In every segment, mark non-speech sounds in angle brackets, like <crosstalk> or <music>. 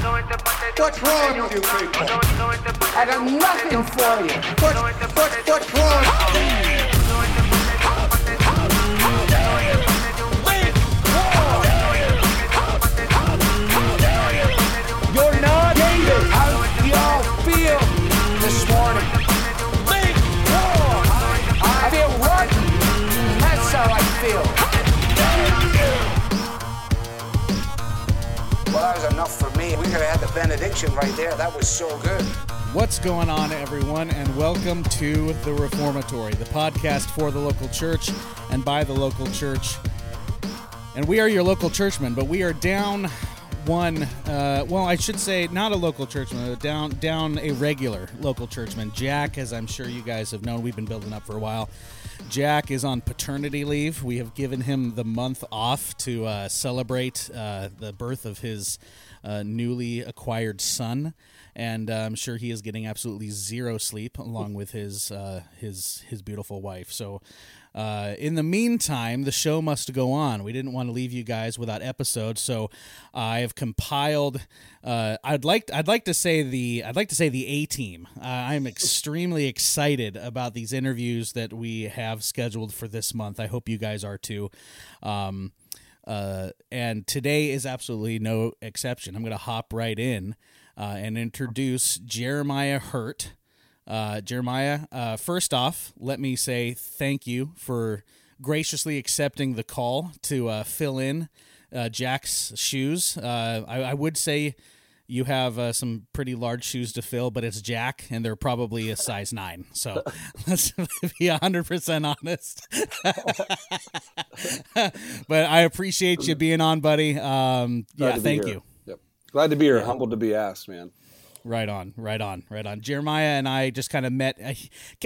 What's wrong with you people? I got nothing for you. What, what, what's wrong? Benediction right there. That was so good. What's going on, everyone, and welcome to The Reformatory, the podcast for the local church and by the local church. And we are your local churchmen, but we are down one, uh, well, I should say not a local churchman, down, down a regular local churchman. Jack, as I'm sure you guys have known, we've been building up for a while. Jack is on paternity leave. We have given him the month off to uh, celebrate uh, the birth of his uh, newly acquired son, and uh, I'm sure he is getting absolutely zero sleep along with his uh, his his beautiful wife. So. Uh, in the meantime, the show must go on. We didn't want to leave you guys without episodes, so I have compiled. Uh, I'd like I'd like to say the I'd like to say the A team. Uh, I'm extremely excited about these interviews that we have scheduled for this month. I hope you guys are too. Um, uh, and today is absolutely no exception. I'm going to hop right in uh, and introduce Jeremiah Hurt. Uh, Jeremiah, uh, first off, let me say thank you for graciously accepting the call to uh, fill in uh, Jack's shoes. Uh, I, I would say you have uh, some pretty large shoes to fill, but it's Jack, and they're probably a size nine. So <laughs> let's be hundred percent honest. <laughs> but I appreciate you being on, buddy. Um, yeah, thank here. you. Yep. Glad to be here. Humbled to be asked, man. Right on, right on, right on. Jeremiah and I just kind of met. I,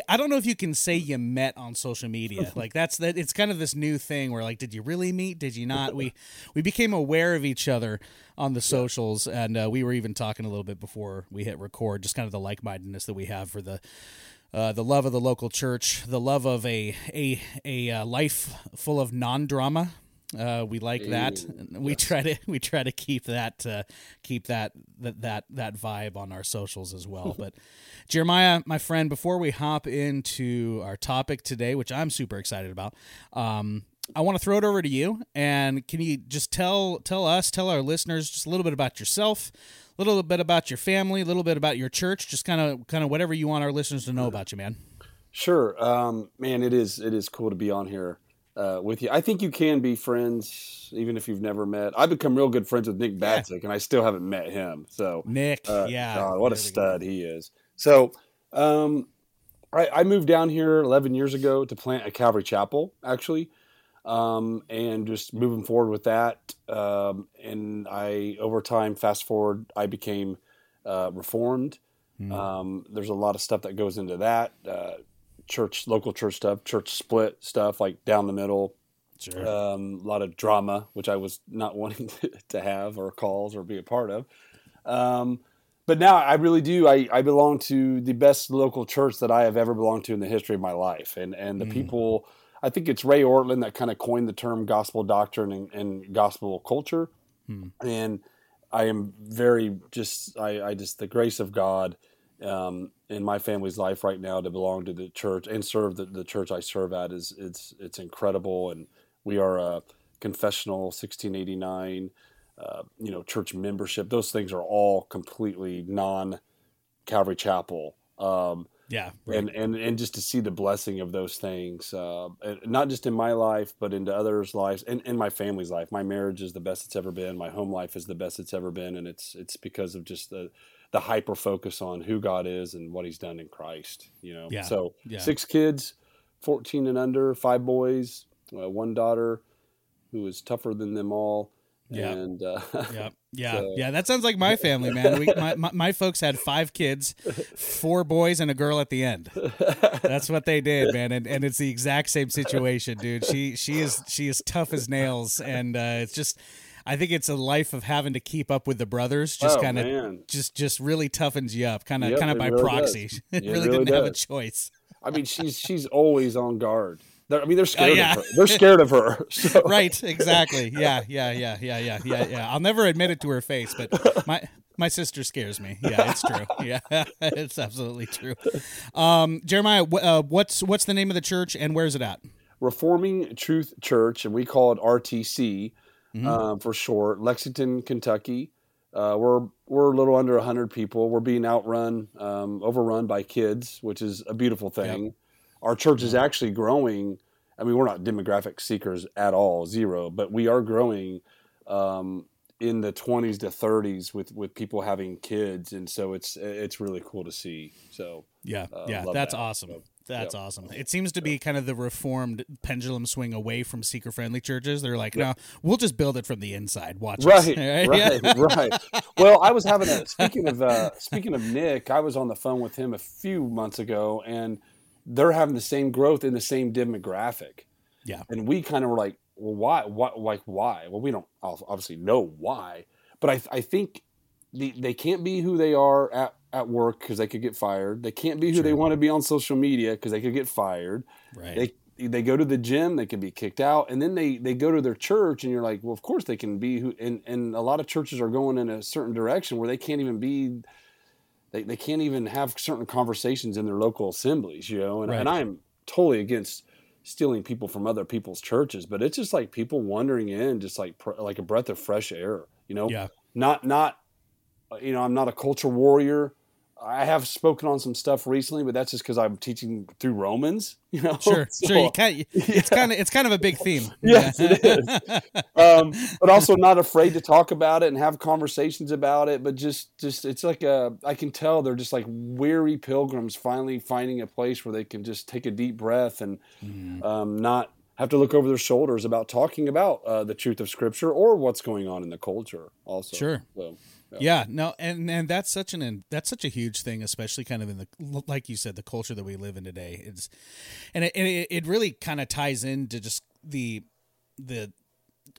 I don't know if you can say you met on social media. <laughs> Like that's that. It's kind of this new thing where like, did you really meet? Did you not? We we became aware of each other on the socials, and uh, we were even talking a little bit before we hit record. Just kind of the like mindedness that we have for the. Uh, the love of the local church, the love of a a a uh, life full of non drama, uh, we like that. We try to <laughs> we try to keep that uh, keep that, that that that vibe on our socials as well. <laughs> but Jeremiah, my friend, before we hop into our topic today, which I'm super excited about, um, I want to throw it over to you. And can you just tell tell us, tell our listeners, just a little bit about yourself, a little bit about your family, a little bit about your church, just kind of kind of whatever you want our listeners to know about you, man. Sure, um, man. It is it is cool to be on here uh, with you. I think you can be friends even if you've never met. I've become real good friends with Nick Batzig, and I still haven't met him. So Nick, uh, yeah, God, what a there go. stud he is. So, um, I, I moved down here 11 years ago to plant a Calvary Chapel, actually, um, and just moving forward with that. Um, and I, over time, fast forward, I became uh, reformed. Um, there's a lot of stuff that goes into that. Church, local church stuff, church split stuff, like down the middle. Sure. Um, a lot of drama, which I was not <laughs> wanting to have or calls or be a part of. Um, but now I really do. I, I belong to the best local church that I have ever belonged to in the history of my life. And, and the people, I think it's Ray Ortlund that kind of coined the term gospel doctrine and, and gospel culture. And I am very just, I, I just, the grace of God um, in my family's life right now to belong to the church and serve the, the church I serve at is it's it's incredible and we are a confessional 1689 uh, you know, church membership. Those things are all completely non Calvary Chapel. Um, Yeah. and, and and just to see the blessing of those things, uh, not just in my life, but into others' lives, and in my family's life. My marriage is the best it's ever been. My home life is the best it's ever been, and it's it's because of just the the hyper focus on who God is and what He's done in Christ. You know, Yeah. so Yeah. six kids, fourteen and under, five boys, uh, one daughter, who is tougher than them all. Yeah. and uh, <laughs> Yeah, yeah, So- yeah. That sounds like my family, man. We, my, my my folks had five kids, four boys and a girl at the end. That's what they did, man. And and it's the exact same situation, dude. She she is she is tough as nails, and uh, it's just. I think it's a life of having to keep up with the brothers. Just Oh, kind of, just just really toughens you up, kind of Yep, kind of by really proxy. <laughs> It really, really didn't have a choice. I mean, she's she's always on guard. I mean, they're scared Oh, yeah. of her. They're scared of her. <laughs> So. right exactly yeah yeah yeah yeah yeah yeah yeah i'll never admit it to her face but my my sister scares me yeah it's true <laughs> yeah it's absolutely true um jeremiah uh, what's what's the name of the church and where's it at Reforming Truth Church, and we call it RTC Mm-hmm. um, for short. Lexington, Kentucky. Uh, we're we're a little under hundred people. We're being outrun, um, overrun by kids, which is a beautiful thing. Our church is actually growing. I mean, we're not demographic seekers at all, zero, but we are growing um, in the twenties to thirties with with people having kids, and so it's it's really cool to see. So yeah Uh, yeah that's that. awesome So, that's yeah. awesome it seems to be kind of the reformed pendulum swing away from seeker friendly churches they're like no we'll just build it from the inside watch us." right, <laughs> Yeah. right, <laughs> right. Well, I was having a speaking of uh, speaking of Nick, I was on the phone with him a few months ago, and they're having the same growth in the same demographic, yeah and we kind of were like, well, why, why, like why? Well, we don't obviously know why, but I, I think the, they can't be who they are at, at work because they could get fired. They can't be who they want to be on social media because they could get fired. Right. They they go to the gym they can be kicked out and then they they go to their church and you're like well of course they can be who and and a lot of churches are going in a certain direction where they can't even be they, they can't even have certain conversations in their local assemblies you know and, Right. and i'm totally against stealing people from other people's churches but it's just like people wandering in just like pr- like a breath of fresh air you know? Yeah. Not not you know i'm not a culture warrior i have spoken on some stuff recently but that's just because i'm teaching through romans <laughs> you know sure So- sure you can't <laughs> it's kind of it's kind of a big theme <laughs> Yes, it is. um, but also not afraid to talk about it and have conversations about it. But just, just it's like a, I can tell they're just like weary pilgrims finally finding a place where they can just take a deep breath and Mm. um, not have to look over their shoulders about talking about uh, the truth of Scripture or what's going on in the culture. Also, Sure. So, Yeah, no, and and that's such an that's such a huge thing, especially kind of in the like you said, the culture that we live in today. It's and it and it, it really kind of ties into just the the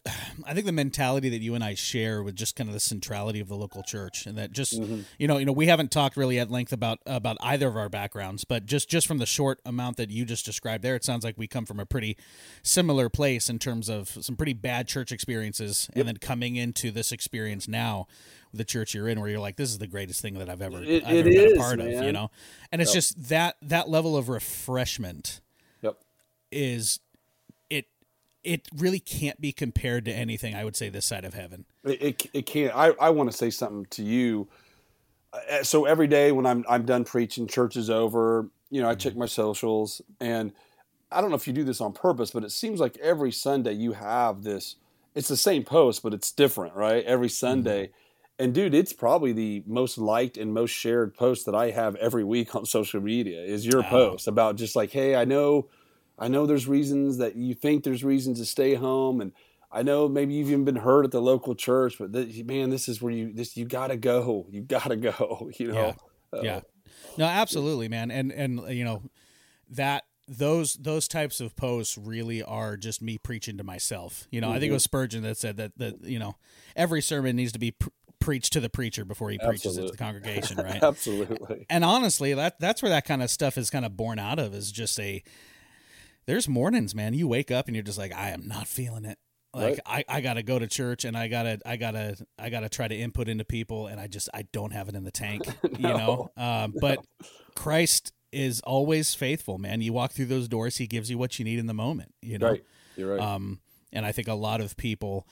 <sighs> I think the mentality that you and I share with just kind of the centrality of the local church, and that just mm-hmm. you know you know we haven't talked really at length about about either of our backgrounds, but just just from the short amount that you just described there, it sounds like we come from a pretty similar place in terms of some pretty bad church experiences, and then coming into this experience now with the church you're in, where you're like, this is the greatest thing that I've ever It- I've it ever been a part of, you know, and it's just that that level of refreshment yep. is it really can't be compared to anything I would say this side of heaven. It, it, it can't. I, I want to say something to you. Uh, So every day when I'm I'm done preaching, church is over. You know, I check my socials, and I don't know if you do this on purpose, but it seems like every Sunday you have this. It's the same post, but it's different, right? Every Sunday, and dude, it's probably the most liked and most shared post that I have every week on <laughs> social media. Is your Wow. post about just like, hey, I know, I know there's reasons that you think there's reasons to stay home, and I know maybe you've even been hurt at the local church, but th- man, this is where you this you gotta go. You gotta go. <laughs> You know. Uh, yeah no absolutely man and and you know that those those types of posts really are just me preaching to myself you know i think it was spurgeon that said that that you know every sermon needs to be pr- preached to the preacher before he preaches it to the congregation right <laughs> Absolutely. and honestly that that's where that kind of stuff is kind of born out of is just a there's mornings man you wake up and you're just like i am not feeling it like I, I gotta go to church and i gotta i gotta i gotta try to input into people and i just i don't have it in the tank <laughs> you know um, but christ is always faithful man you walk through those doors he gives you what you need in the moment you know Right. You're right. um, and I think a lot of people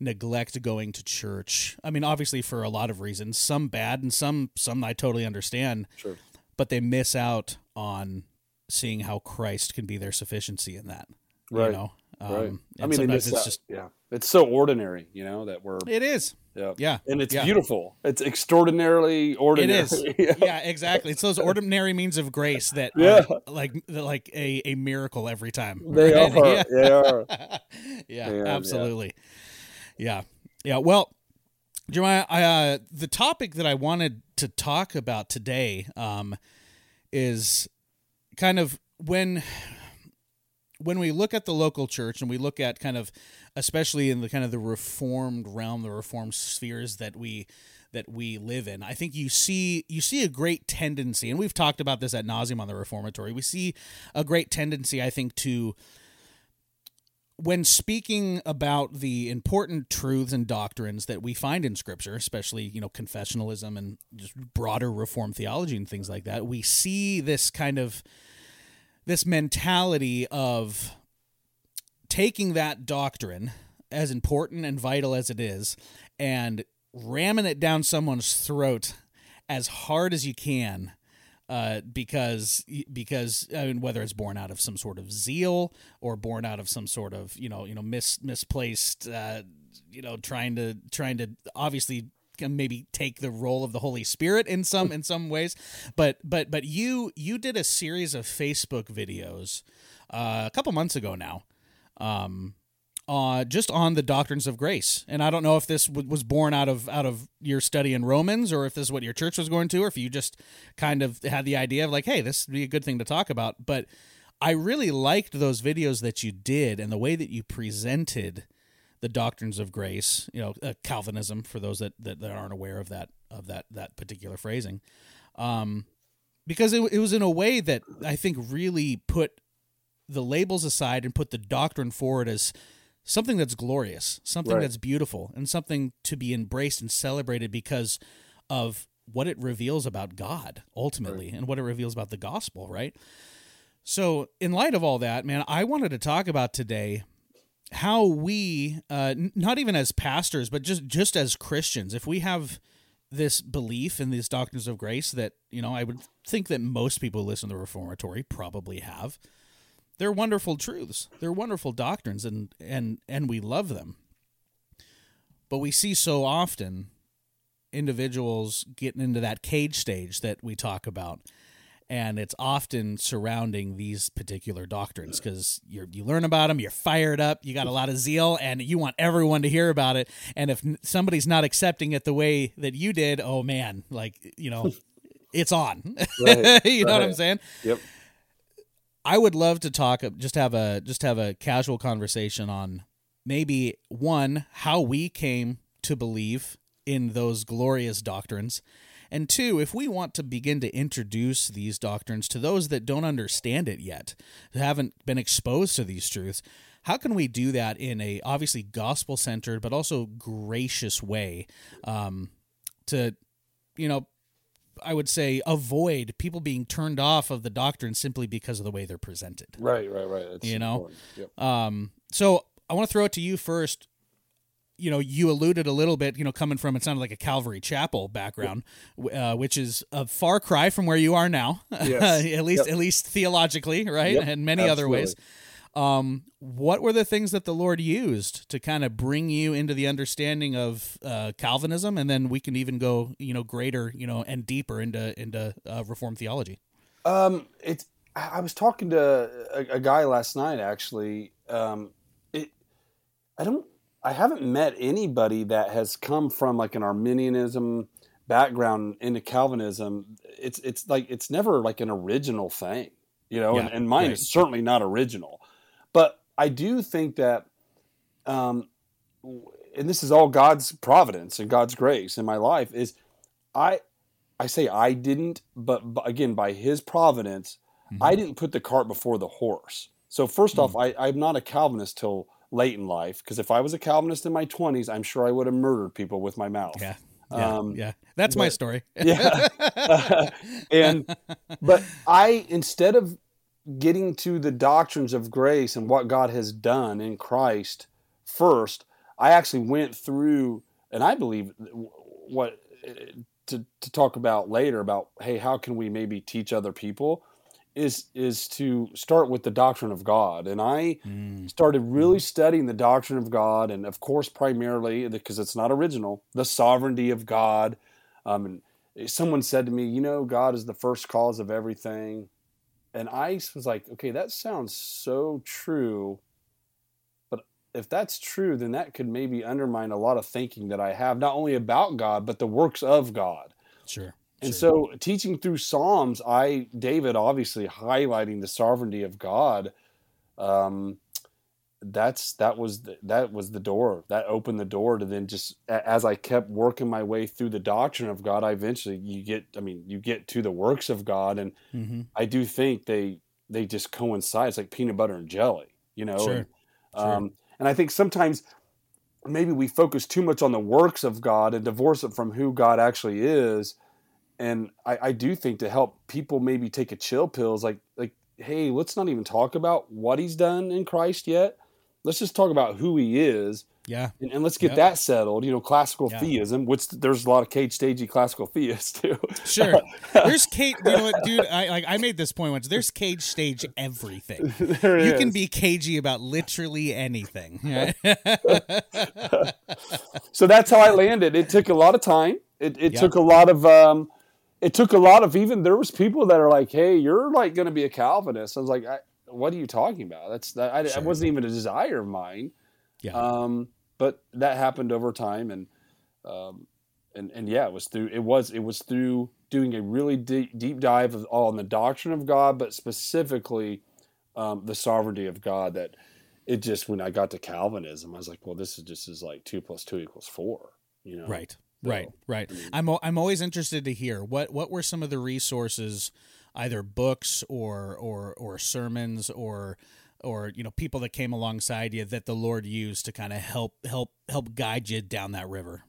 neglect going to church. I mean, obviously for a lot of reasons, some bad and some some I totally understand. Sure. But they miss out on seeing how Christ can be their sufficiency in that. Right. You know. Um, right. I mean, sometimes miss it's just yeah, it's so ordinary, you know, that we're it is. yeah, Yeah. and it's Yeah. beautiful. It's extraordinarily ordinary. is. <laughs> yeah. yeah, exactly. It's those ordinary means of grace that Yeah. like like a, a miracle every time. They right? <laughs> are. Yeah. They are. <laughs> yeah, Yeah, absolutely. Yeah. yeah, Well, Jeremiah, I, uh, the topic that I wanted to talk about today um, is kind of when when we look at the local church and we look at kind of especially in the kind of the reformed realm the reformed spheres that we that we live in i think you see you see a great tendency and we've talked about this at nauseum on the reformatory. We see a great tendency i think to when speaking about the important truths and doctrines that we find in scripture especially you know confessionalism and just broader reformed theology and things like that we see this kind of this mentality of taking that doctrine as important and vital as it is and ramming it down someone's throat as hard as you can uh, because because I mean whether it's born out of some sort of zeal or born out of some sort of you know you know mis misplaced uh, you know trying to trying to obviously maybe take the role of the Holy Spirit in some in some ways but but but you you did a series of Facebook videos uh, a couple months ago now um, uh, just on the doctrines of grace. And I don't know if this w- was born out of out of your study in Romans, or if this is what your church was going to, or if you just kind of had the idea of like, hey, this would be a good thing to talk about. But I really liked those videos that you did and the way that you presented the doctrines of grace. You know, uh, Calvinism for those that, that that aren't aware of that of that that particular phrasing. Um, because it, it was in a way that I think really put the labels aside and put the doctrine forward as something that's glorious, something Right. that's beautiful, and something to be embraced and celebrated because of what it reveals about God ultimately and what it reveals about the gospel, right? So, in light of all that, man, I wanted to talk about today how we uh, not even as pastors but just just as Christians, if we have this belief in these doctrines of grace that, you know, I would think that most people who listen to the reformatory probably have they're wonderful truths. They're wonderful doctrines and and and we love them. But we see so often individuals getting into that cage stage that we talk about and it's often surrounding these particular doctrines because you you learn about them, you're fired up, you got a lot of zeal, and you want everyone to hear about it. And if somebody's not accepting it the way that you did, oh man, like you know, <laughs> it's on. <laughs> Right, <laughs> you know what I'm saying? Yep. I would love to talk just have a just have a casual conversation on maybe one how we came to believe in those glorious doctrines and two if we want to begin to introduce these doctrines to those that don't understand it yet who haven't been exposed to these truths how can we do that in a obviously gospel centered but also gracious way um, to you know I would say avoid people being turned off of the doctrine simply because of the way they're presented. Right. Right. Right. That's You know? Yep. Um, so I want to throw it to you first. You know, you alluded a little bit, you know, coming from it sounded like a Calvary Chapel background, uh, which is a far cry from where you are now, Yes. <laughs> at least Yep. at least theologically, right, Yep, and many other ways. Um, what were the things that the Lord used to kind of bring you into the understanding of uh, Calvinism, and then we can even go, you know, greater, you know, and deeper into into uh, Reformed theology. Um, it's. I I was talking to a, a guy last night. Actually, um, it. I don't. I haven't met anybody that has come from like an Arminianism background into Calvinism. It's it's like it's never like an original thing, you know. and, Yeah, and mine right. is certainly not original, but I do think that, um, and this is all God's providence and God's grace in my life. Is I I say I didn't, but, but again, by His providence, Mm-hmm. I didn't put the cart before the horse. So first Hmm. off, I, I'm not a Calvinist till late in life because if I was a Calvinist in my 20s, I'm sure I would have murdered people with my mouth. Yeah, yeah, Um, yeah. That's my story. <laughs> <laughs> yeah. <laughs> and but I instead of getting to the doctrines of grace and what God has done in Christ first, I actually went through, and I believe what to to talk about later about hey, how can we maybe teach other people is is to start with the doctrine of God. And I mm. started really mm. studying the doctrine of God, and of course, primarily because it's not original, the sovereignty of God. Um, and someone said to me, "You know, God is the first cause of everything," and I was like, "Okay, that sounds so true." But if that's true, then that could maybe undermine a lot of thinking that I have, not only about God, but the works of God. Sure. And sure. so teaching through Psalms, I David obviously highlighting the sovereignty of God. Um, that's that was the, that was the door that opened the door to then just as I kept working my way through the doctrine of God, I eventually you get I mean you get to the works of God, and mm-hmm. I do think they they just coincide. It's like peanut butter and jelly, you know. Sure. And, um, sure. and I think sometimes maybe we focus too much on the works of God and divorce it from who God actually is and I, I do think to help people maybe take a chill pill is like like hey let's not even talk about what he's done in christ yet. Let's just talk about who he is yeah. and, and let's get yep. that settled you know classical yeah. theism which there's a lot of cage stagey classical <laughs> theists too. Sure. <laughs> There's cage you know what dude i like i made this point once. There's cage stage everything. <laughs> You is. can be cagey about literally anything. So that's how i landed. It took a lot of time. It, it yep. took a lot of um, it took a lot of even there was people that are like, "Hey, you're like going to be a Calvinist." I was like, I, "What are you talking about? That's that, I, sure. wasn't even a desire of mine." Yeah. Um, but that happened over time, and um, and and yeah, it was through it was it was through doing a really deep, deep dive of, on the doctrine of God, but specifically um, the sovereignty of God. That it just when I got to Calvinism, I was like, "Well, this is just is like two plus two equals four. You know, right? Right, right. I am I'm always interested to hear what what were some of the resources, either books or or or sermons or or you know people that came alongside you that the Lord used to kind of help help help guide you down that river.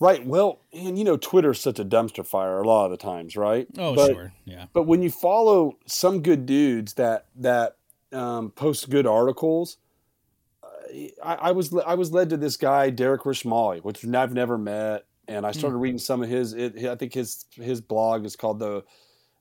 Right. Well, and you know, Twitter's such a dumpster fire a lot of the times, right? Oh, but, sure. Yeah. But when you follow some good dudes that that um, post good articles, I, I, was I was led to this guy Derek Rishmawy, which I've never met, and I started mm. reading some of his. It, I think his his blog is called the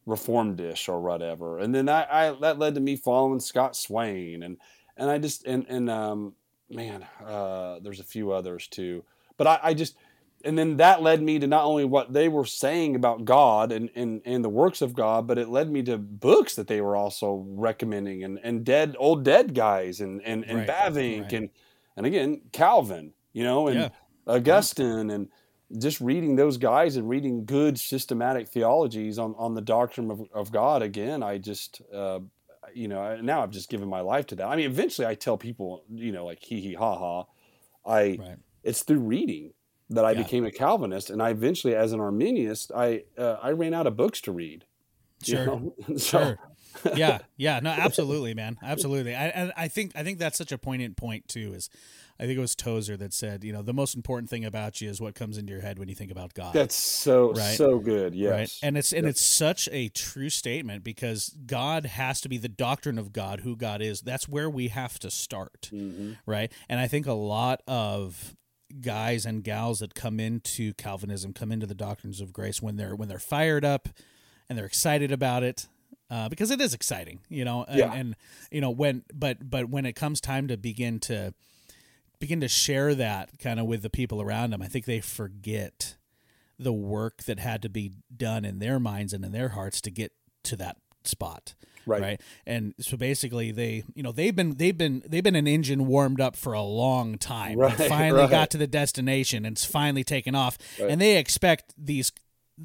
Reformedish or whatever, and then I, I that led to me following Scott Swain, and and I just and and um man, uh, there's a few others too, but I, I just and then that led me to not only what they were saying about God and, and, and the works of God, but it led me to books that they were also recommending and, and dead old dead guys and and, and right, Bavinck right. and and again Calvin, you know, and yeah. Augustine and just reading those guys and reading good systematic theologies on, on the doctrine of, of God again, I just uh, you know now I've just given my life to that. I mean, eventually I tell people, you know, like hee hee ha ha, I right. it's through reading that I yeah. became a Calvinist, and I eventually, as an Arminianist, I uh, I ran out of books to read. Sure, know? <laughs> so, sure. <laughs> yeah, yeah, no, absolutely, man, absolutely. I, I think I think that's such a poignant point too. Is I think it was Tozer that said, you know, the most important thing about you is what comes into your head when you think about God. That's so right? so good. Yes. Right. And it's and it's such a true statement because God has to be the doctrine of God, who God is. That's where we have to start. Mm-hmm. Right. And I think a lot of guys and gals that come into Calvinism, come into the doctrines of grace when they're when they're fired up and they're excited about it. Uh, because it is exciting, you know, and, yeah. and you know when, but but when it comes time to begin to begin to share that kind of with the people around them, I think they forget the work that had to be done in their minds and in their hearts to get to that spot right. right? And so basically they you know they've been they've been they've been an engine warmed up for a long time. Right, <laughs> finally right. got to the destination and it's finally taken off. Right. and they expect these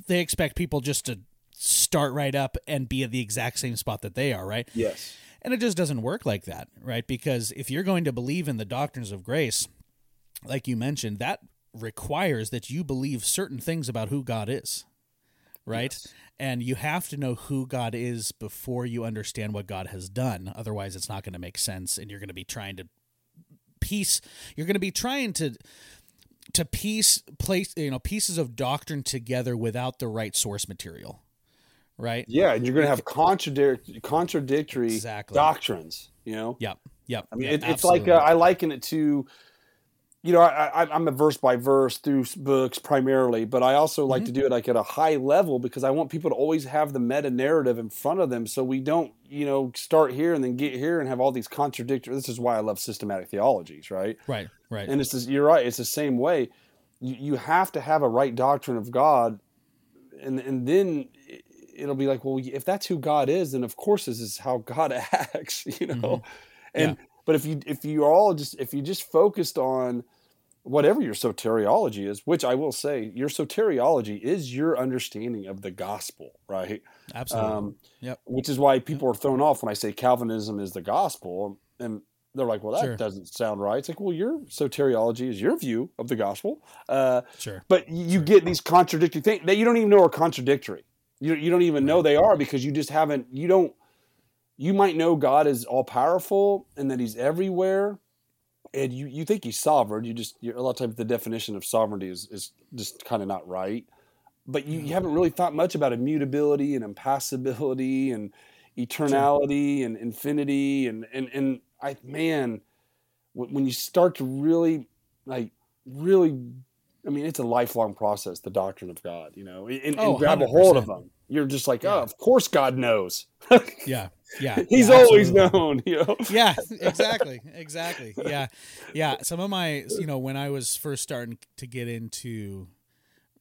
they expect people just to start right up and be at the exact same spot that they are right? Yes. And it just doesn't work like that right? Because if you're going to believe in the doctrines of grace like you mentioned that requires that you believe certain things about who god is right yes and you have to know who God is before you understand what God has done. Otherwise, it's not going to make sense, and you're going to be trying to piece. You're going to be trying to to piece place you know pieces of doctrine together without the right source material. Right. Yeah, and you're going to have contradic- contradictory exactly. doctrines. You know. Yep. Yep. I mean, yep, it, it's like uh, I liken it to you know, I, I, I'm a verse by verse through books primarily, but I also like mm-hmm. to do it like at a high level because I want people to always have the meta narrative in front of them, so we don't, you know, start here and then get here and have all these contradictory. This is why I love systematic theologies, right? Right. Right. And it's just, you're right. It's the same way. You, you have to have a right doctrine of God, and and then it- it'll be like, well, if that's who God is, then of course this is how God <laughs> acts, you know. Mm-hmm. And but if you if you all just if you just focused on whatever your soteriology is, which I will say, your soteriology is your understanding of the gospel, right? Absolutely. Um, yep. which is why people are thrown off when I say Calvinism is the gospel, and they're like, "Well, that Sure. doesn't sound right." It's like, "Well, your soteriology is your view of the gospel, uh, Sure. but you get these contradictory things that you don't even know are contradictory. You you don't even know they are because you just haven't. You don't. You might know God is all powerful and that He's everywhere, and you, you think He's sovereign. You just you're, a lot of times the definition of sovereignty is is just kind of not right. But you, you haven't really thought much about immutability and impassibility and eternality and infinity and and and I man, when you start to really like really I mean, it's a lifelong process, the doctrine of God, you know, and, and Oh, grab a hold of them. You're just like, Yeah. oh, of course God knows. <laughs> Yeah. Yeah. <laughs> He's yeah, always absolutely. known, you know. <laughs> yeah exactly exactly yeah yeah some of my you know when i was first starting to get into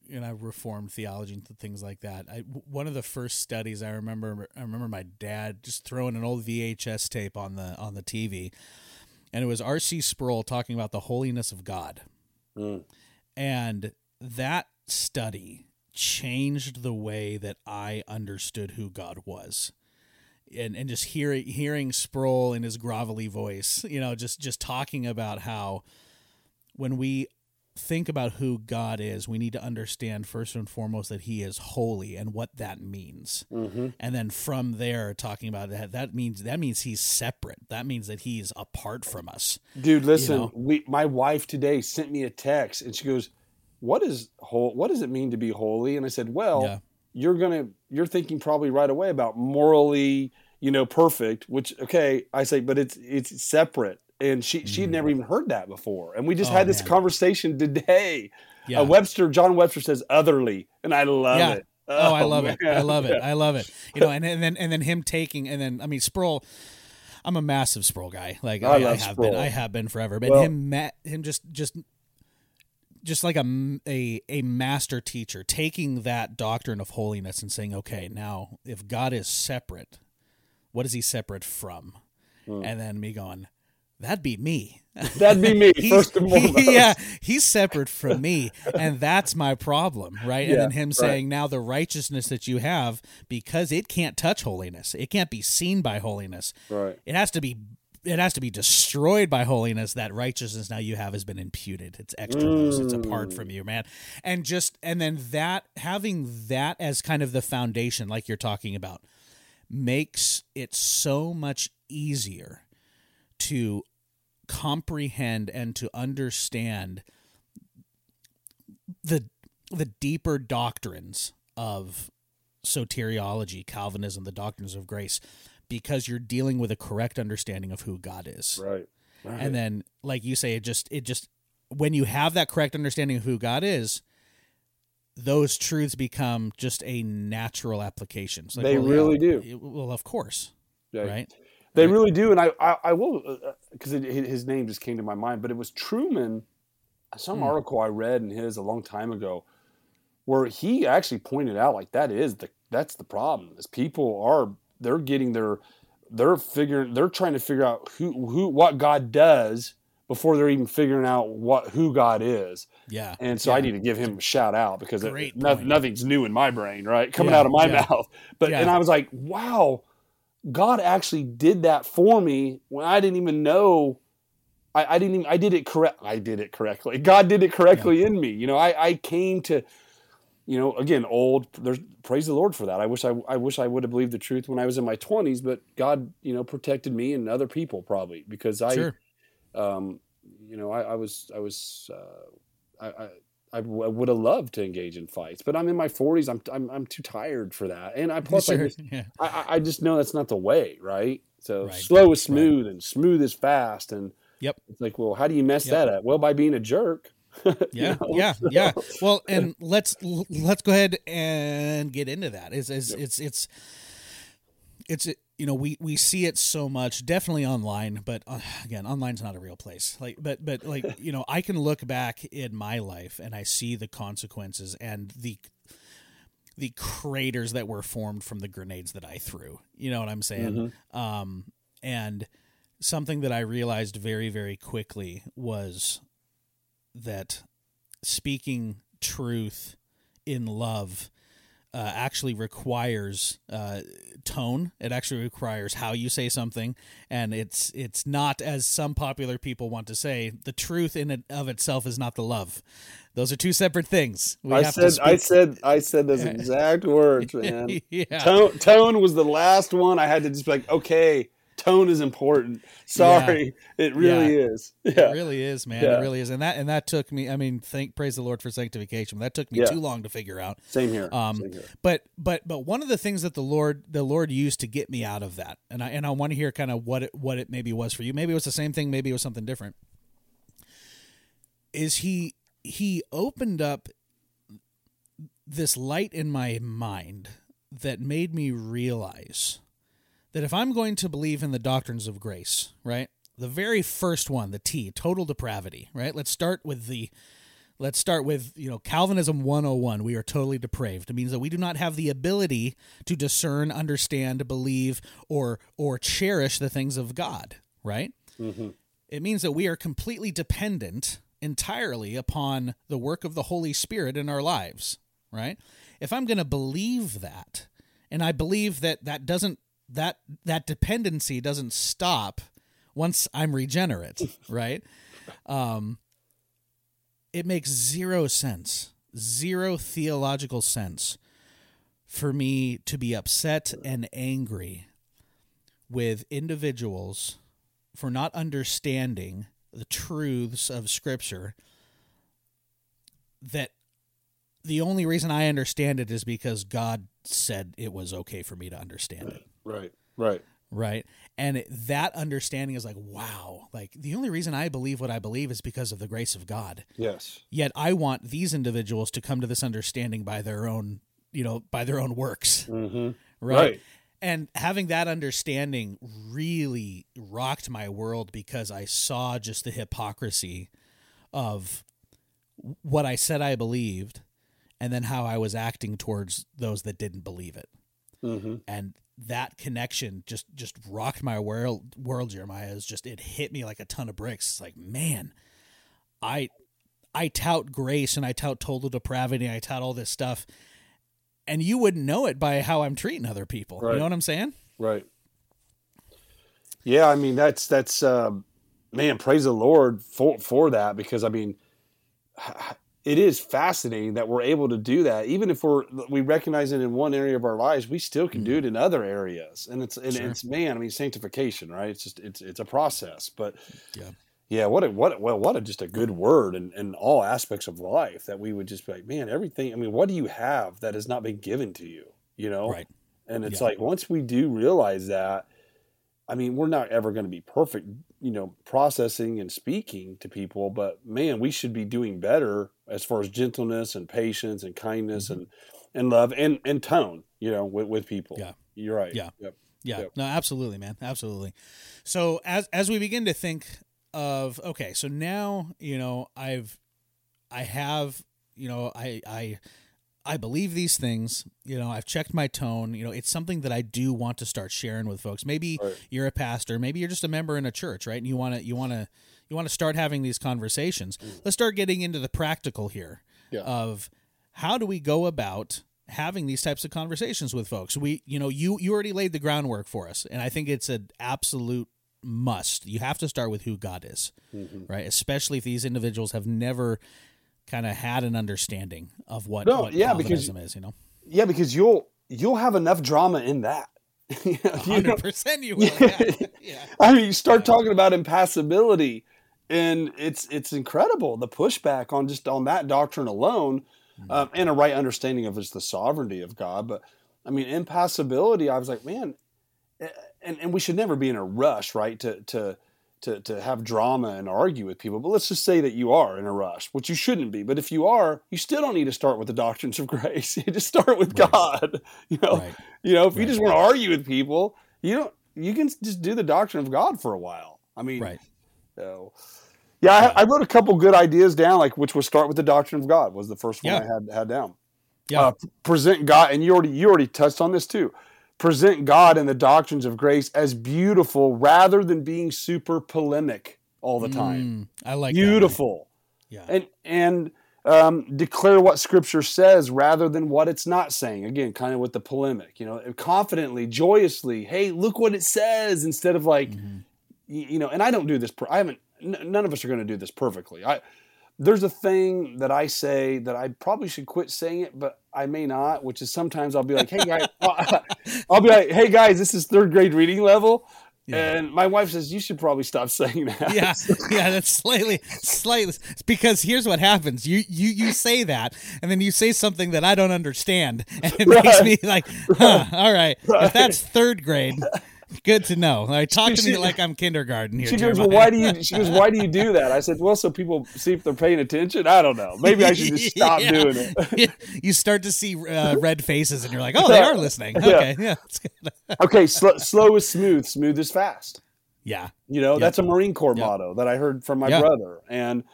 you know reformed theology and things like that I, one of the first studies i remember i remember my dad just throwing an old vhs tape on the on the tv and it was rc sproul talking about the holiness of god Mm. And that study changed the way that i understood who god was. And and just hearing hearing Sproul in his grovelly voice, you know, just just talking about how when we think about who God is, we need to understand first and foremost that He is holy and what that means, Mm-hmm. and then from there talking about that that means that means He's separate. That means that He's apart from us. Dude, listen, know? we my wife today sent me a text and she goes, "What is whole what does it mean to be holy?" And I said, "Well, Yeah. you're to you're thinking probably right away about morally, you know, perfect, which okay, I say, but it's it's separate." And she she had never even heard that before. And we just Mm. Oh, had this man. conversation today. Yeah. Uh, Webster John Webster says otherly, and I love Yeah. it. Oh, I love it. I love it. I love it. You know, and, and then and then him taking and then I mean Sproul. I'm a massive Sproul guy. Like I I, I have Sproul. been. I have been forever. But Well- him, him just just just like a, a a master teacher taking that doctrine of holiness and saying, okay, now if God is separate, what is He separate from? Hmm. And then me going, that'd be me. That'd be me <laughs> first and foremost. he- <laughs> yeah, he's separate from me, and that's my problem, right? and then him right. saying, "Now the righteousness that you have, because it can't touch holiness, it can't be seen by holiness. Right. It has to be." It has to be destroyed by holiness. That righteousness now you have has been imputed. It's external. It's apart from you, man. And just and then that having that as kind of the foundation, like you're talking about, makes it so much easier to comprehend and to understand the the deeper doctrines of soteriology, Calvinism, the doctrines of grace, because you're dealing with a correct understanding of who God is. Right. right. And then, like you say, it just it just when you have that correct understanding of who God is, those truths become just a natural application. Like, They well, yeah, really do. it- Well, of course, Yeah. right? They really do, and I I, I will because his name just came to my mind. But it was Trueman. Some Hmm. article I read in his a long time ago, where he actually pointed out like that is the that's the problem is people are they're getting their they're figuring they're trying to figure out who who what God does before they're even figuring out what who God is. Yeah. And so I need to give him a shout out because it, no- nothing's new in my brain, right? Coming Yeah, out of my yeah. mouth. But Yeah. and I was like, wow, God actually did that for me when I didn't even know. I, I didn't even I did it correct. I did it correctly. <laughs> God did it correctly in me. You know, I, I came to, you know, again, old. There's praise the Lord for that. I wish I I wish I would have believed the truth when I was in my 20s, but God, you know, protected me and other people probably because I Sure. um, you know, I, I was, I was, uh, I, I, I w- I would have loved to engage in fights, but I'm in my 40s. I'm, I'm, I'm too tired for that. And I plus, I, just, Yeah. I, I- just know that's not the way, right? So Right. slow is smooth, and smooth is fast, and Yep. It's like, well, how do you mess Yep. that up? Well, by being a jerk. <laughs> Yeah, know, yeah, so- yeah. Well, <laughs> and let's let's go ahead and get into that. It's it's Yep. it's it's it's you know we we see it so much, definitely online, but uh, again, online's not a real place. Like, but but like <laughs> you know, I can look back in my life and I see the consequences and the the craters that were formed from the grenades that I threw. You know what I'm saying? Um, and something that I realized very very quickly was that speaking truth in love uh, actually requires uh, tone. It actually requires how you say something, and it's it's not as some popular people want to say. The truth in it of itself is not the love. Those are two separate things. We I said, I said, I said those <laughs> exact words, man. <laughs> yeah. Tone, tone was the last one. I had to just be like, okay, tone is important. Sorry, it really is. Yeah, It really is, man. Yeah. It really is, and that and that took me. I mean, thank praise the Lord for sanctification. That took me Yeah. too long to figure out. same here. Um, same here. but but but one of the things that the Lord the Lord used to get me out of that, and I and I want to hear kind of what it what it maybe was for you. Maybe it was the same thing. Maybe it was something different. Is he he opened up this light in my mind that made me realize that if I'm going to believe in the doctrines of grace, right? The very first one, the T, total depravity, right? Let's start with the let's start with, you know, Calvinism 101. We are totally depraved. It means that we do not have the ability to discern, understand, believe or or cherish the things of God, right? Mm-hmm. It means that we are completely dependent entirely upon the work of the Holy Spirit in our lives, right? If I'm going to believe that, and I believe that that doesn't that that dependency doesn't stop once I'm regenerate, <laughs> right? Um it makes zero sense, zero theological sense for me to be upset and angry with individuals for not understanding the truths of scripture that the only reason I understand it is because God said it was okay for me to understand it Right, right. right and it, that understanding is like wow like the only reason i believe what i believe is because of the grace of god Yes. yet i want these individuals to come to this understanding by their own you know by their own works Mm-hmm. right, Right. and having that understanding really rocked my world because i saw just the hypocrisy of what i said i believed and then how i was acting towards those that didn't believe it Mm-hmm. and that connection just just rocked my world world jeremiah is just it hit me like a ton of bricks. It's like man i i tout grace and i tout total depravity and i tout all this stuff. And you wouldn't know it by how i'm treating other people. You know what i'm saying? Right. Yeah, I mean that's that's um, man, praise the Lord for for that because I mean it is fascinating that we're able to do that. Even if we're we recognize it in one area of our lives we still can do it mm-hmm. in other areas. And it's and Sure. it's man I mean sanctification right? It's just it's it's a process. But Yeah. yeah what a what a, well what a just a good word in, in all aspects of life that we would just be like man everything I mean what do you have that has not been given to you you know? Right. And it's Yeah. like once we do realize that, I mean, we're not ever going to be perfect, you know, processing and speaking to people, but man, we should be doing better as far as gentleness and patience and kindness Mm-hmm. and and love and and tone, you know, with, with people. Yeah. You're right. Yeah. Yep. Yeah. Yep. No, absolutely, man. Absolutely. So as as we begin to think of okay, so now, you know, I've I have, you know, I I I believe these things, you know, I've checked my tone, you know, it's something that I do want to start sharing with folks. Maybe Right. you're a pastor, maybe you're just a member in a church, right? And you want to you want to you want to start having these conversations. Let's start getting into the practical here Mm. Yeah. of how do we go about having these types of conversations with folks we you know you you already laid the groundwork for us and i think it's an absolute must you have to start with who god is Mm-hmm. right especially if these individuals have never kind of had an understanding of what, No, what yeah, because- is you know Yeah, because you'll you'll have enough drama in that. <laughs> You know? 100% you will yeah. <laughs> yeah. I mean, you start talking about impassibility, and it's it's incredible the pushback on just on that doctrine alone, um, and a right understanding of just the sovereignty of God. But I mean, impassibility. I was like, man, eh, and and we should never be in a rush, right? To to to to have drama and argue with people. But let's just say that you are in a rush, which you shouldn't be. But if you are, you still don't need to start with the doctrines of <laughs> grace. You just start with Right. God. <laughs> You know, Right. you know, if you just want to argue with people, you don't. You can just do the doctrine of God for a while. I mean, Right. so, yeah, I, I wrote a couple good ideas down, like which was start with the doctrine of God was the first one Yeah. I had had down. Yeah. Uh, present God, and you already you already touched on this too. Present God and the doctrines of grace as beautiful, rather than being super polemic all the time. Mm, I like that beautiful, Yeah. and and um, declare what Scripture says rather than what it's not saying. Again, kind of with the polemic, you know, confidently, joyously. Hey, look what it says, instead of like Mm-hmm. y- you know, and I don't do this. Per- I haven't. N- none of us are going to do this perfectly. I there's a thing that I say that I probably should quit saying it, but I may not. Which is sometimes I'll be like, "Hey guys," <laughs> I'll be like, "Hey guys, this is third grade reading level," Yeah. and my wife says, "You should probably stop saying that." yeah, <laughs> yeah, that's slightly, slightly. Because here's what happens: you, you, you say that, and then you say something that I don't understand, <laughs> and it makes me like, huh, all right. Right. If that's third grade, good to know. Like, talk to me She- like I'm kindergarten here. She goes, Jeremiah. "Well, why do you?" She goes, "Why do you do that?" I said, "Well, so people see if they're paying attention." I don't know. Maybe I should just <laughs> stop Yeah. doing it. <laughs> you start to see uh, red faces, and you're like, oh, they are listening. <laughs> Okay, yeah, good. okay, sl- slow is smooth, smooth is fast. yeah, You know, Yep. that's a Marine Corps Yep. motto that I heard from my Yeah. brother. And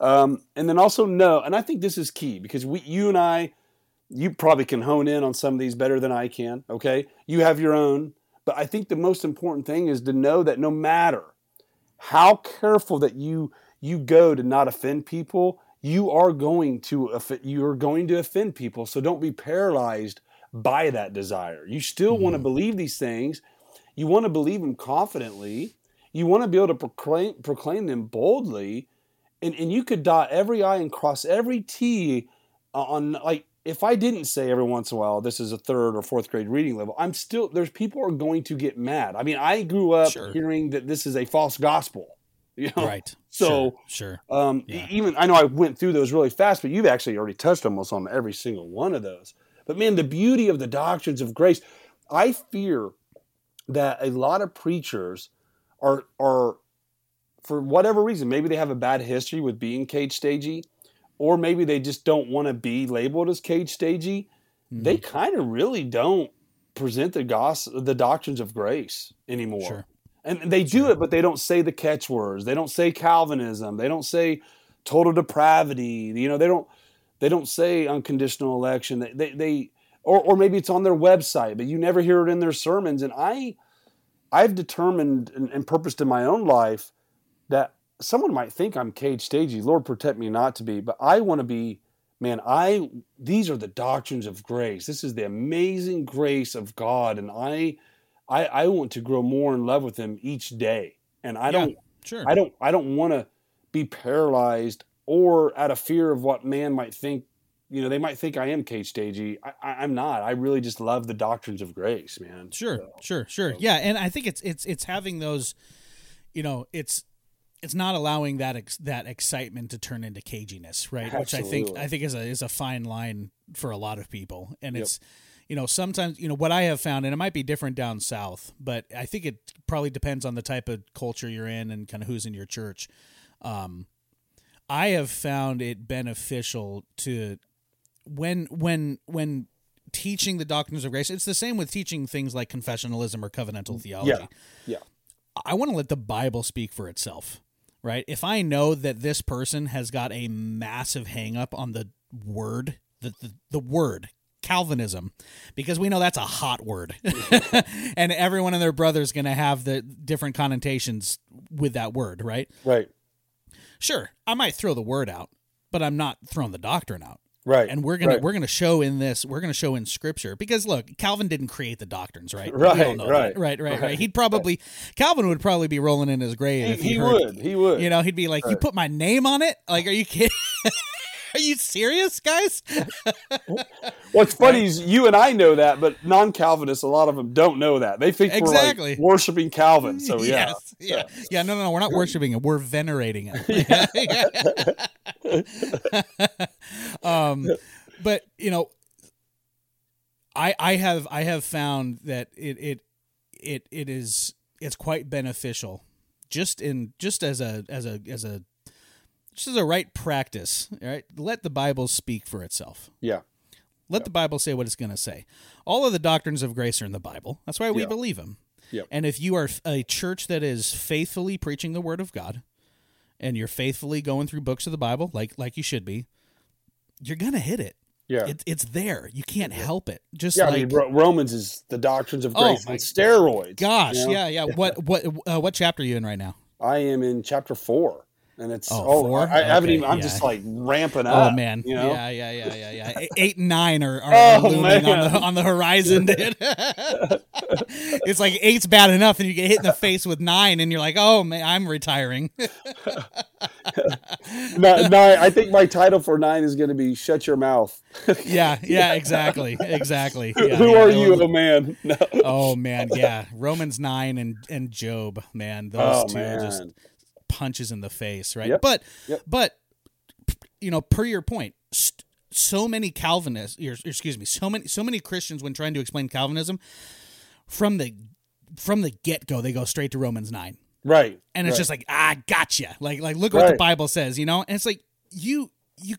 um, and then also no, and I think this is key because we you and I, you probably can hone in on some of these better than I can. Okay. You have your own, but I think the most important thing is to know that no matter how careful that you you go to not offend people, you are going to off- you are going to offend people. So don't be paralyzed by that desire. You still want to mm-hmm. believe these things. You want to believe them confidently. You want to be able to proclaim proclaim them boldly, and and you could dot every I and cross every T on like if I didn't say every once in a while this is a third or fourth grade reading level, I'm still there's people are going to get mad. I mean, I grew up Sure. hearing that this is a false gospel. <laughs> You know? right. So sure, sure. Um, Yeah. even I know I went through those really fast, but you've actually already touched almost on every single one of those. But man, the beauty of the doctrines of grace, I fear that a lot of preachers are are for whatever reason, maybe they have a bad history with being cage stagey, or maybe they just don't want to be labeled as cage stagey. They Mm-hmm. kind of really don't present the gospel, the doctrines of grace anymore. Sure. And they do it, but they don't say the catchwords. They don't say Calvinism. They don't say total depravity. You know, they don't they don't say unconditional election. They they, they or or maybe it's on their website, but you never hear it in their sermons. And I I've determined and, and purposed in my own life that someone might think I'm cage stagey. Lord protect me not to be, but I want to be. Man, I these are the doctrines of grace. This is the amazing grace of God, and I, I, I want to grow more in love with Him each day. And I Yeah. don't, Sure. I don't, I don't want to be paralyzed or out of fear of what man might think. You know, they might think I am cage stagey. I, I, I'm not. I really just love the doctrines of grace, man. Sure, So, sure, sure. Yeah, and I think it's it's it's having those, you know, it's it's not allowing that ex- that excitement to turn into caginess, right? Which I think I think is a is a fine line for a lot of people, and Yep. it's you know sometimes you know what I have found, and it might be different down south, but I think it probably depends on the type of culture you're in and kind of who's in your church. Um, I have found it beneficial to when when when teaching the doctrines of grace it's the same with teaching things like confessionalism or covenantal theology Yeah. Yeah. i want to let the bible speak for itself right? If i know that this person has got a massive hang up on the word the, the, the word calvinism because we know that's a hot word. <laughs> And everyone and their brother is going to have the different connotations with that word right? Right. sure i might throw the word out but i'm not throwing the doctrine out Right. and we're gonna right. we're gonna show in this we're gonna show in scripture because look calvin didn't create the doctrines right Right, right, right right right right, he'd probably calvin would probably be rolling in his grave he, if he, he heard would. He would. you know he'd be like you put my name on it like are you kidding <laughs> are you serious guys What's funny is you and I know that, but non-Calvinists, a lot of them don't know that. They think Exactly. we're like worshiping Calvin. So <laughs> yeah, yes, yeah yeah no no no we're not worshiping it we're venerating it <laughs> <laughs> um but you know i i have i have found that it it it it is it's quite beneficial just in just as a as a as a just as a right practice, all right? Let the Bible speak for itself. Yeah. Let the Bible say what it's going to say. All of the doctrines of grace are in the Bible. That's why we Yeah. believe them. Yep. And if you are a church that is faithfully preaching the word of God and you're faithfully going through books of the Bible like like you should be, you're going to hit it. Yeah. It, it's there. You can't help it. Just yeah, like I mean, Romans is the doctrines of Oh, grace my on steroids. gosh, you know? yeah, yeah. What what uh, what chapter are you in right now? I am in chapter four, and it's Oh, oh, four? I, I haven't Okay, even. I'm yeah. just like ramping oh, up. Oh man, you know? yeah, yeah, yeah, yeah, yeah. Eight and nine are, are Oh, looming on the on the horizon. Dude. <laughs> it's like eight's bad enough, and you get hit in the face with nine, and you're like, oh man, I'm retiring. <laughs> <laughs> No- nine. I think my title for nine is going to be "Shut Your Mouth." yeah, yeah, exactly, exactly. Yeah, Who yeah, are you, oh man? No. Oh man, yeah, Romans nine and and Job, man, oh, those Oh two are just man. Punches in the face, right? Yep. But Yep. but you know, per your point, st- so many Calvinists, or, excuse me, so many so many Christians when trying to explain Calvinism from the from the get go, they go straight to Romans nine, Right. and it's right. just like ah, gotcha, like like look at what the Bible says, you know, and it's like you you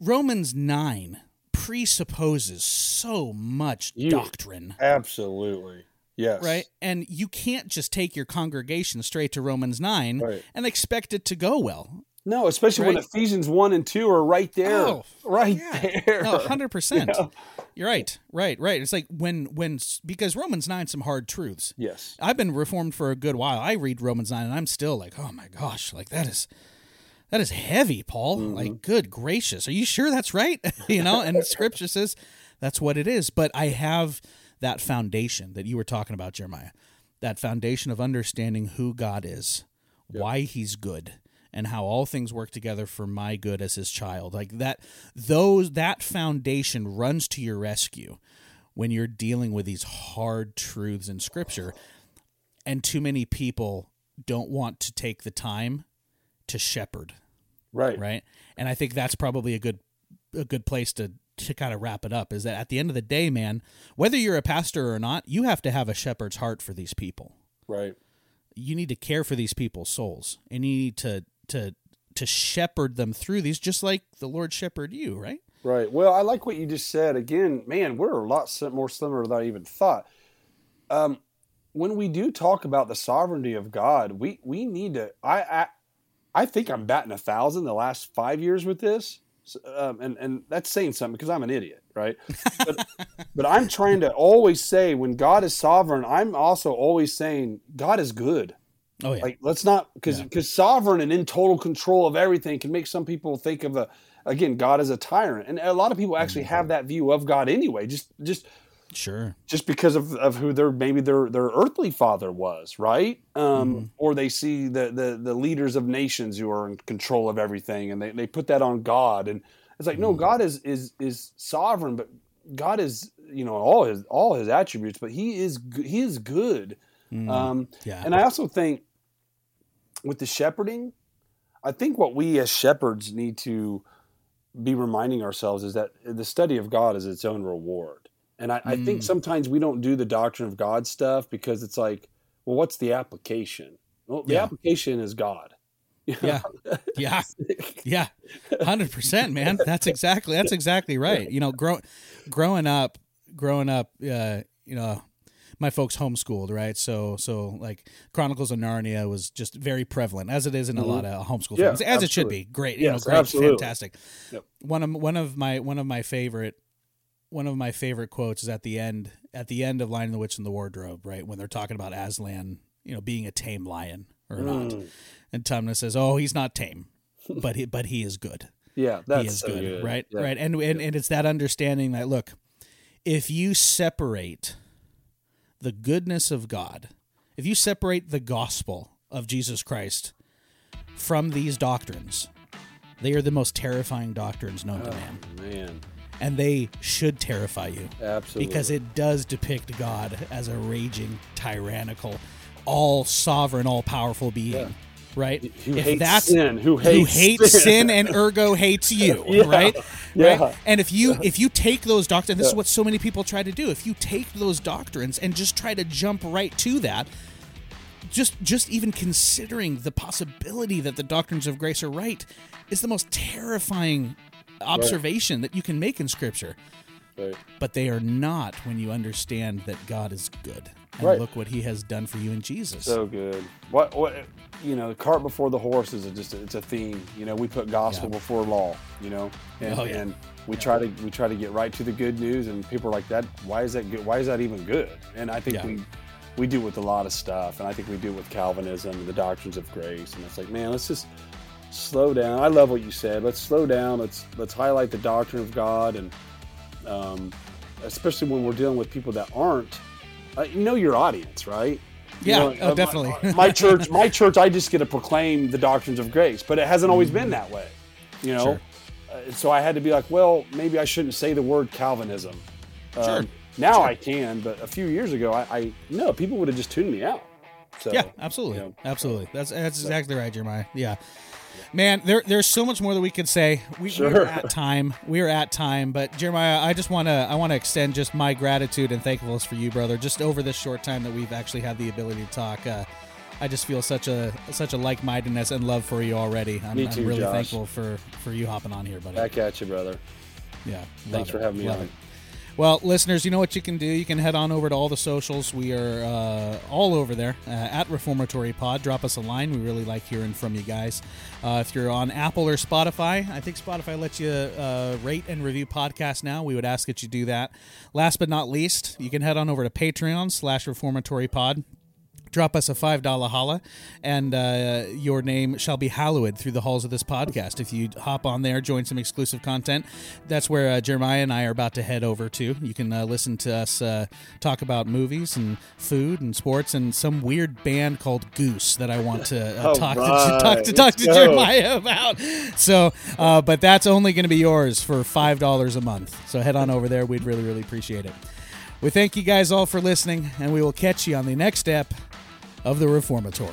Romans nine presupposes so much You- doctrine absolutely yes. right? And you can't just take your congregation straight to Romans 9 Right. and expect it to go well. No, especially when Ephesians one and two are right there, Oh, right yeah. there. No, 100%. <laughs> Yeah. You're right. Right, right. It's like when when because Romans 9 some hard truths. Yes. I've been reformed for a good while. I read Romans 9 and I'm still like, "Oh my gosh, like that is that is heavy, Paul. Mm-hmm. Like good gracious. Are you sure that's right?" <laughs> you know, and scripture says that's what it is, but I have that foundation that you were talking about, Jeremiah. That foundation of understanding who God is, why he's good, and how all things work together for my good as his child. Like that those that foundation runs to your rescue when you're dealing with these hard truths in scripture and too many people don't want to take the time to shepherd Right. right and i think that's probably a good a good place to to kind of wrap it up is that at the end of the day man whether you're a pastor or not you have to have a shepherd's heart for these people Right. you need to care for these people's souls and you need to to to shepherd them through these just like the lord shepherded you right Right. Well, I like what you just said. Again, man, we're a lot more similar than I even thought. Um, when we do talk about the sovereignty of God, we we need to. I I, I think I'm batting a thousand the last five years with this, um, and and that's saying something because I'm an idiot, right? But, <laughs> but I'm trying to always say when God is sovereign, I'm also always saying God is good. oh yeah Like let's not because Yeah. because sovereign and in total control of everything can make some people think of a again God as a tyrant, and a lot of people actually Mm-hmm. have that view of God anyway. Just just sure just because of, of who their maybe their their earthly father was, right? Um, Mm-hmm. Or they see the, the the leaders of nations who are in control of everything, and they, they put that on God, and it's like Mm-hmm. no, God is is is sovereign, but God is you know all his all his attributes, but he is he is good. Mm, Um, yeah and I also think with the shepherding, I think what we as shepherds need to be reminding ourselves is that the study of God is its own reward. And I, I think Mm. sometimes we don't do the doctrine of God stuff because it's like, well, what's the application? Well, the Yeah. application is God. <laughs> yeah yeah <laughs> yeah 100% man that's exactly that's exactly right you know grow, growing up growing up uh you know my folks homeschooled right so so like chronicles of narnia was just very prevalent as it is in a lot of homeschool Mm-hmm. Yeah, families as it should be great Yes, you know great absolutely. fantastic Yep. one of one of my one of my favorite one of my favorite quotes is at the end at the end of Lion the Witch and the Wardrobe, right? When they're talking about Aslan, you know, being a tame lion or not. Mm. And Tumnus says, "Oh, he's not tame, <laughs> but he but he is good. Yeah, that's he is so good, good. right? Yeah. Right. And, and and it's that understanding that look, if you separate the goodness of God, if you separate the gospel of Jesus Christ from these doctrines, they are the most terrifying doctrines known to man, Man, and they should terrify you absolutely. because it does depict God as a raging, tyrannical, all sovereign, all powerful being. Yeah. Right? who hates sin, who hates, who hates sin and <laughs> ergo hates you, Yeah. right? Yeah. Right? And if you if you take those doctrines, this is what so many people try to do. If you take those doctrines and just try to jump right to that, just just even considering the possibility that the doctrines of grace are right is the most terrifying observation that you can make in Scripture. Right. But they are not when you understand that God is good. And Right. look what He has done for you in Jesus. So good. What what you know, cart before the horse is a, just a, it's a theme. You know, we put gospel Yeah. before law. You know, and, Oh, yeah. and we try to we try to get right to the good news, and people are like that. Why is that good? Why is that even good? And I think Yeah. we we do with a lot of stuff, and I think we do with Calvinism and the doctrines of grace. And it's like, man, let's just slow down. I love what you said. Let's slow down. Let's let's highlight the doctrine of God, and um, especially when we're dealing with people that aren't. Uh, you know your audience, right? You Yeah, know, oh, uh, definitely. My, <laughs> church, my church, I just get to proclaim the doctrines of grace, but it hasn't always been that way. You know, Sure. uh, so I had to be like, well, maybe I shouldn't say the word Calvinism. Um, Sure. Now I can, but a few years ago, I, I no, people would have just tuned me out. So, Yeah, absolutely, you know, absolutely. That's that's exactly right, Jeremiah. Yeah, man. There there's so much more that we could say. We, Sure. We're at time. We're at time. But Jeremiah, I just want to I want to extend just my gratitude and thankfulness for you, brother. Just over this short time that we've actually had the ability to talk. Uh, I just feel such a such a like mindedness and love for you already. I'm, Me I'm really Josh. thankful for for you hopping on here, buddy. back at you, brother. Yeah. Thanks for having me love on. it. Well, listeners, you know what you can do. You can head on over to all the socials. We are uh, all over there uh, at Reformatory Pod. Drop us a line. We really like hearing from you guys. Uh, if you're on Apple or Spotify, I think Spotify lets you uh, rate and review podcasts now. We would ask that you do that. Last but not least, you can head on over to Patreon slash Reformatory Pod drop us a five dollar holla and uh, your name shall be hallowed through the halls of this podcast. If you hop on there join some exclusive content that's where uh, jeremiah and i are about to head over to. You can uh, listen to us uh, talk about movies and food and sports and some weird band called goose that i want to uh, <laughs> <laughs> talk, to, talk to talk let's to go. jeremiah about. So uh, but that's only going to be yours for five dollars a month. So head on over there. We'd really really appreciate it. We thank you guys all for listening, and we will catch you on the next step of the Reformatory.